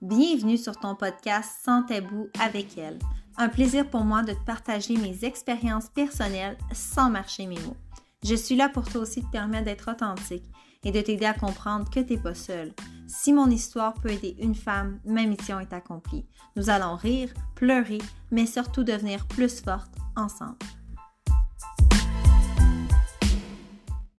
Bienvenue sur ton podcast Sans tabou avec elle. Un plaisir pour moi de te partager mes expériences personnelles sans marcher mes mots. Je suis là pour toi aussi te permettre d'être authentique et de t'aider à comprendre que tu n'es pas seule. Si mon histoire peut aider une femme, ma mission est accomplie. Nous allons rire, pleurer, mais surtout devenir plus fortes ensemble.